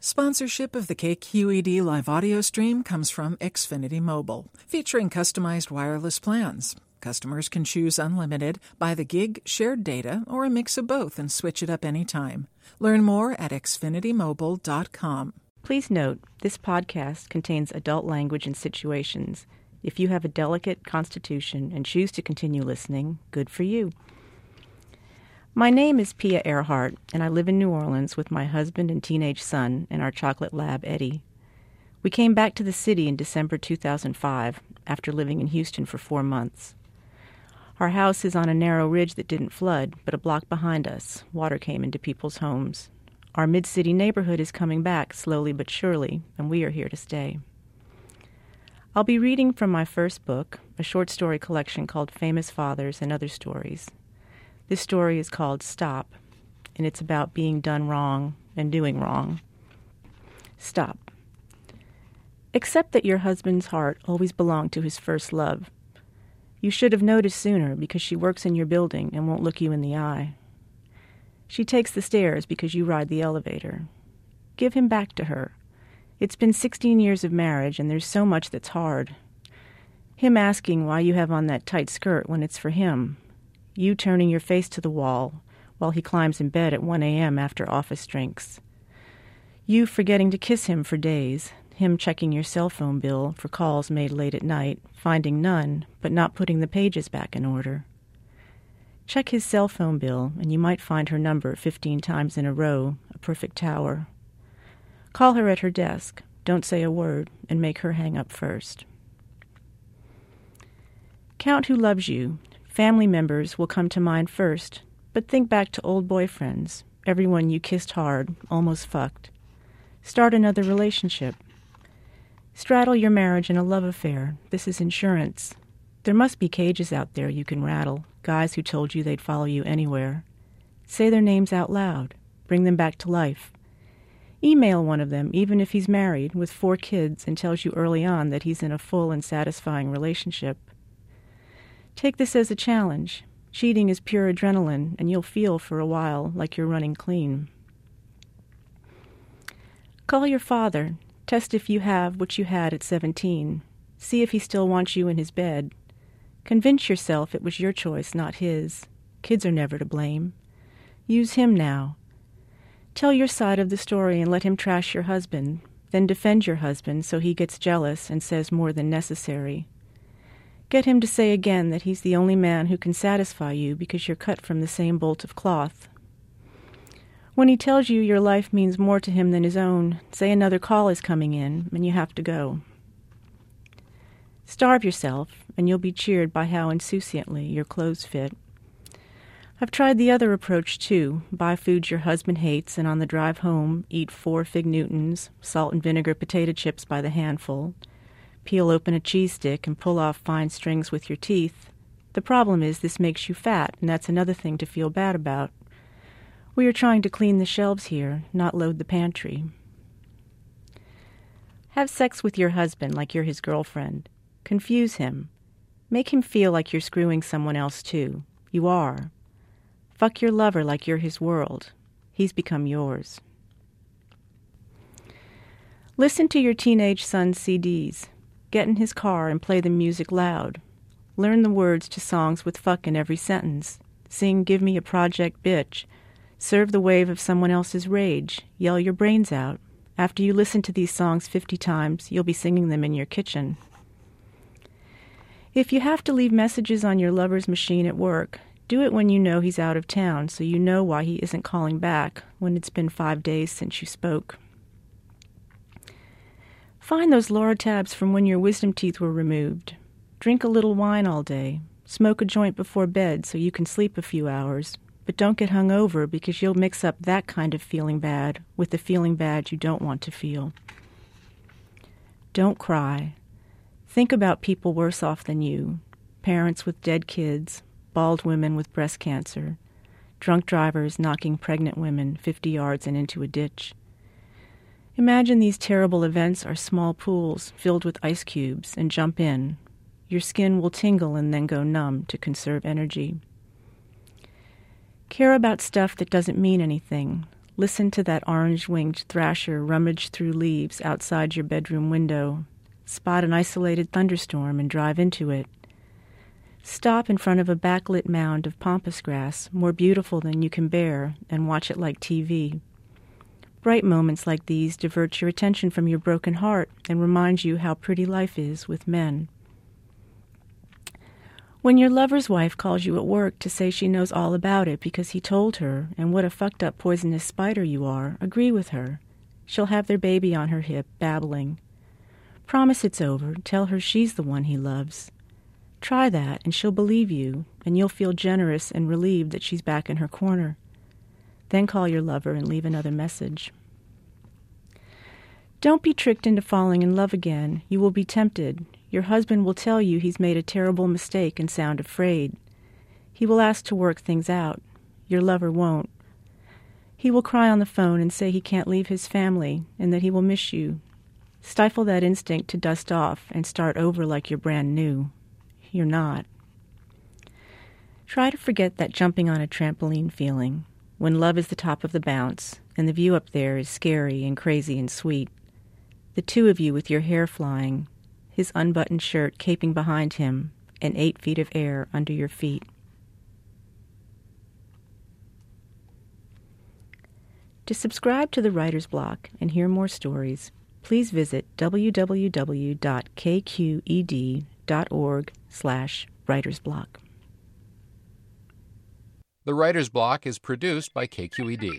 Sponsorship of the KQED live audio stream comes from Xfinity Mobile, featuring customized wireless plans. Customers can choose unlimited, by the gig, shared data, or a mix of both and switch it up anytime. Learn more at xfinitymobile.com. Please note this podcast contains adult language and situations. If you have a delicate constitution and choose to continue listening, good for you. My name is Pia Ehrhardt, and I live in New Orleans with my husband and teenage son and our chocolate lab, Eddie. We came back to the city in December 2005 after living in Houston for four months. Our house is on a narrow ridge that didn't flood, but a block behind us, water came into people's homes. Our mid city neighborhood is coming back slowly but surely, and we are here to stay. I'll be reading from my first book, a short story collection called Famous Fathers and Other Stories. This story is called Stop, and it's about being done wrong and doing wrong. Stop. Accept that your husband's heart always belonged to his first love. You should have noticed sooner because she works in your building and won't look you in the eye. She takes the stairs because you ride the elevator. Give him back to her. It's been 16 years of marriage, and there's so much that's hard. Him asking why you have on that tight skirt when it's for him. You turning your face to the wall while he climbs in bed at 1 a.m. after office drinks. You forgetting to kiss him for days, him checking your cell phone bill for calls made late at night, finding none, but not putting the pages back in order. Check his cell phone bill, and you might find her number 15 times in a row, a perfect tower. Call her at her desk, don't say a word, and make her hang up first. Count who loves you. Family members will come to mind first, but think back to old boyfriends, everyone you kissed hard, almost fucked. Start another relationship. Straddle your marriage in a love affair. This is insurance. There must be cages out there you can rattle, guys who told you they'd follow you anywhere. Say their names out loud. Bring them back to life. Email one of them, even if he's married, with four kids, and tells you early on that he's in a full and satisfying relationship. Take this as a challenge. Cheating is pure adrenaline, and you'll feel for a while like you're running clean. Call your father. Test if you have what you had at 17. See if he still wants you in his bed. Convince yourself it was your choice, not his. Kids are never to blame. Use him now. Tell your side of the story and let him trash your husband. Then defend your husband so he gets jealous and says more than necessary. Get him to say again that he's the only man who can satisfy you because you're cut from the same bolt of cloth. When he tells you your life means more to him than his own, say another call is coming in and you have to go. Starve yourself, and you'll be cheered by how insouciantly your clothes fit. I've tried the other approach too buy foods your husband hates, and on the drive home, eat four Fig Newtons, salt and vinegar potato chips by the handful, peel open a cheese stick, and pull off fine strings with your teeth. The problem is, this makes you fat, and that's another thing to feel bad about. We are trying to clean the shelves here, not load the pantry. Have sex with your husband like you're his girlfriend. Confuse him. Make him feel like you're screwing someone else too. You are. Fuck your lover like you're his world. He's become yours. Listen to your teenage son's CDs. Get in his car and play the music loud. Learn the words to songs with fuck in every sentence. Sing Give Me a Project Bitch. Serve the wave of someone else's rage. Yell your brains out. After you listen to these songs 50 times, you'll be singing them in your kitchen. If you have to leave messages on your lover's machine at work, do it when you know he's out of town so you know why he isn't calling back when it's been five days since you spoke. Find those Lortabs from when your wisdom teeth were removed. Drink a little wine all day. Smoke a joint before bed so you can sleep a few hours. But don't get hung over because you'll mix up that kind of feeling bad with the feeling bad you don't want to feel. Don't cry. Think about people worse off than you parents with dead kids, bald women with breast cancer, drunk drivers knocking pregnant women 50 yards and into a ditch. Imagine these terrible events are small pools filled with ice cubes and jump in. Your skin will tingle and then go numb to conserve energy. Care about stuff that doesn't mean anything, Listen to that orange winged thrasher rummage through leaves outside your bedroom window. Spot an isolated thunderstorm and drive into it. Stop in front of a backlit mound of pampas grass, more beautiful than you can bear, and watch it like TV. Bright moments like these divert your attention from your broken heart and remind you how pretty life is with men. When your lover's wife calls you at work to say she knows all about it because he told her, and what a fucked up poisonous spider you are, agree with her. She'll have their baby on her hip, babbling. Promise it's over, tell her she's the one he loves. Try that, and she'll believe you, and you'll feel generous and relieved that she's back in her corner. Then call your lover and leave another message. Don't be tricked into falling in love again. You will be tempted. Your husband will tell you he's made a terrible mistake and sound afraid. He will ask to work things out. Your lover won't. He will cry on the phone and say he can't leave his family and that he will miss you. Stifle that instinct to dust off and start over like you're brand new. You're not. Try to forget that jumping on a trampoline feeling when love is the top of the bounce and the view up there is scary and crazy and sweet. The two of you with your hair flying, his unbuttoned shirt caping behind him, and eight feet of air under your feet. To subscribe to the Writer's Block and hear more stories, please visit www.kqed.org slash writersblock. The Writer's Block is produced by KQED.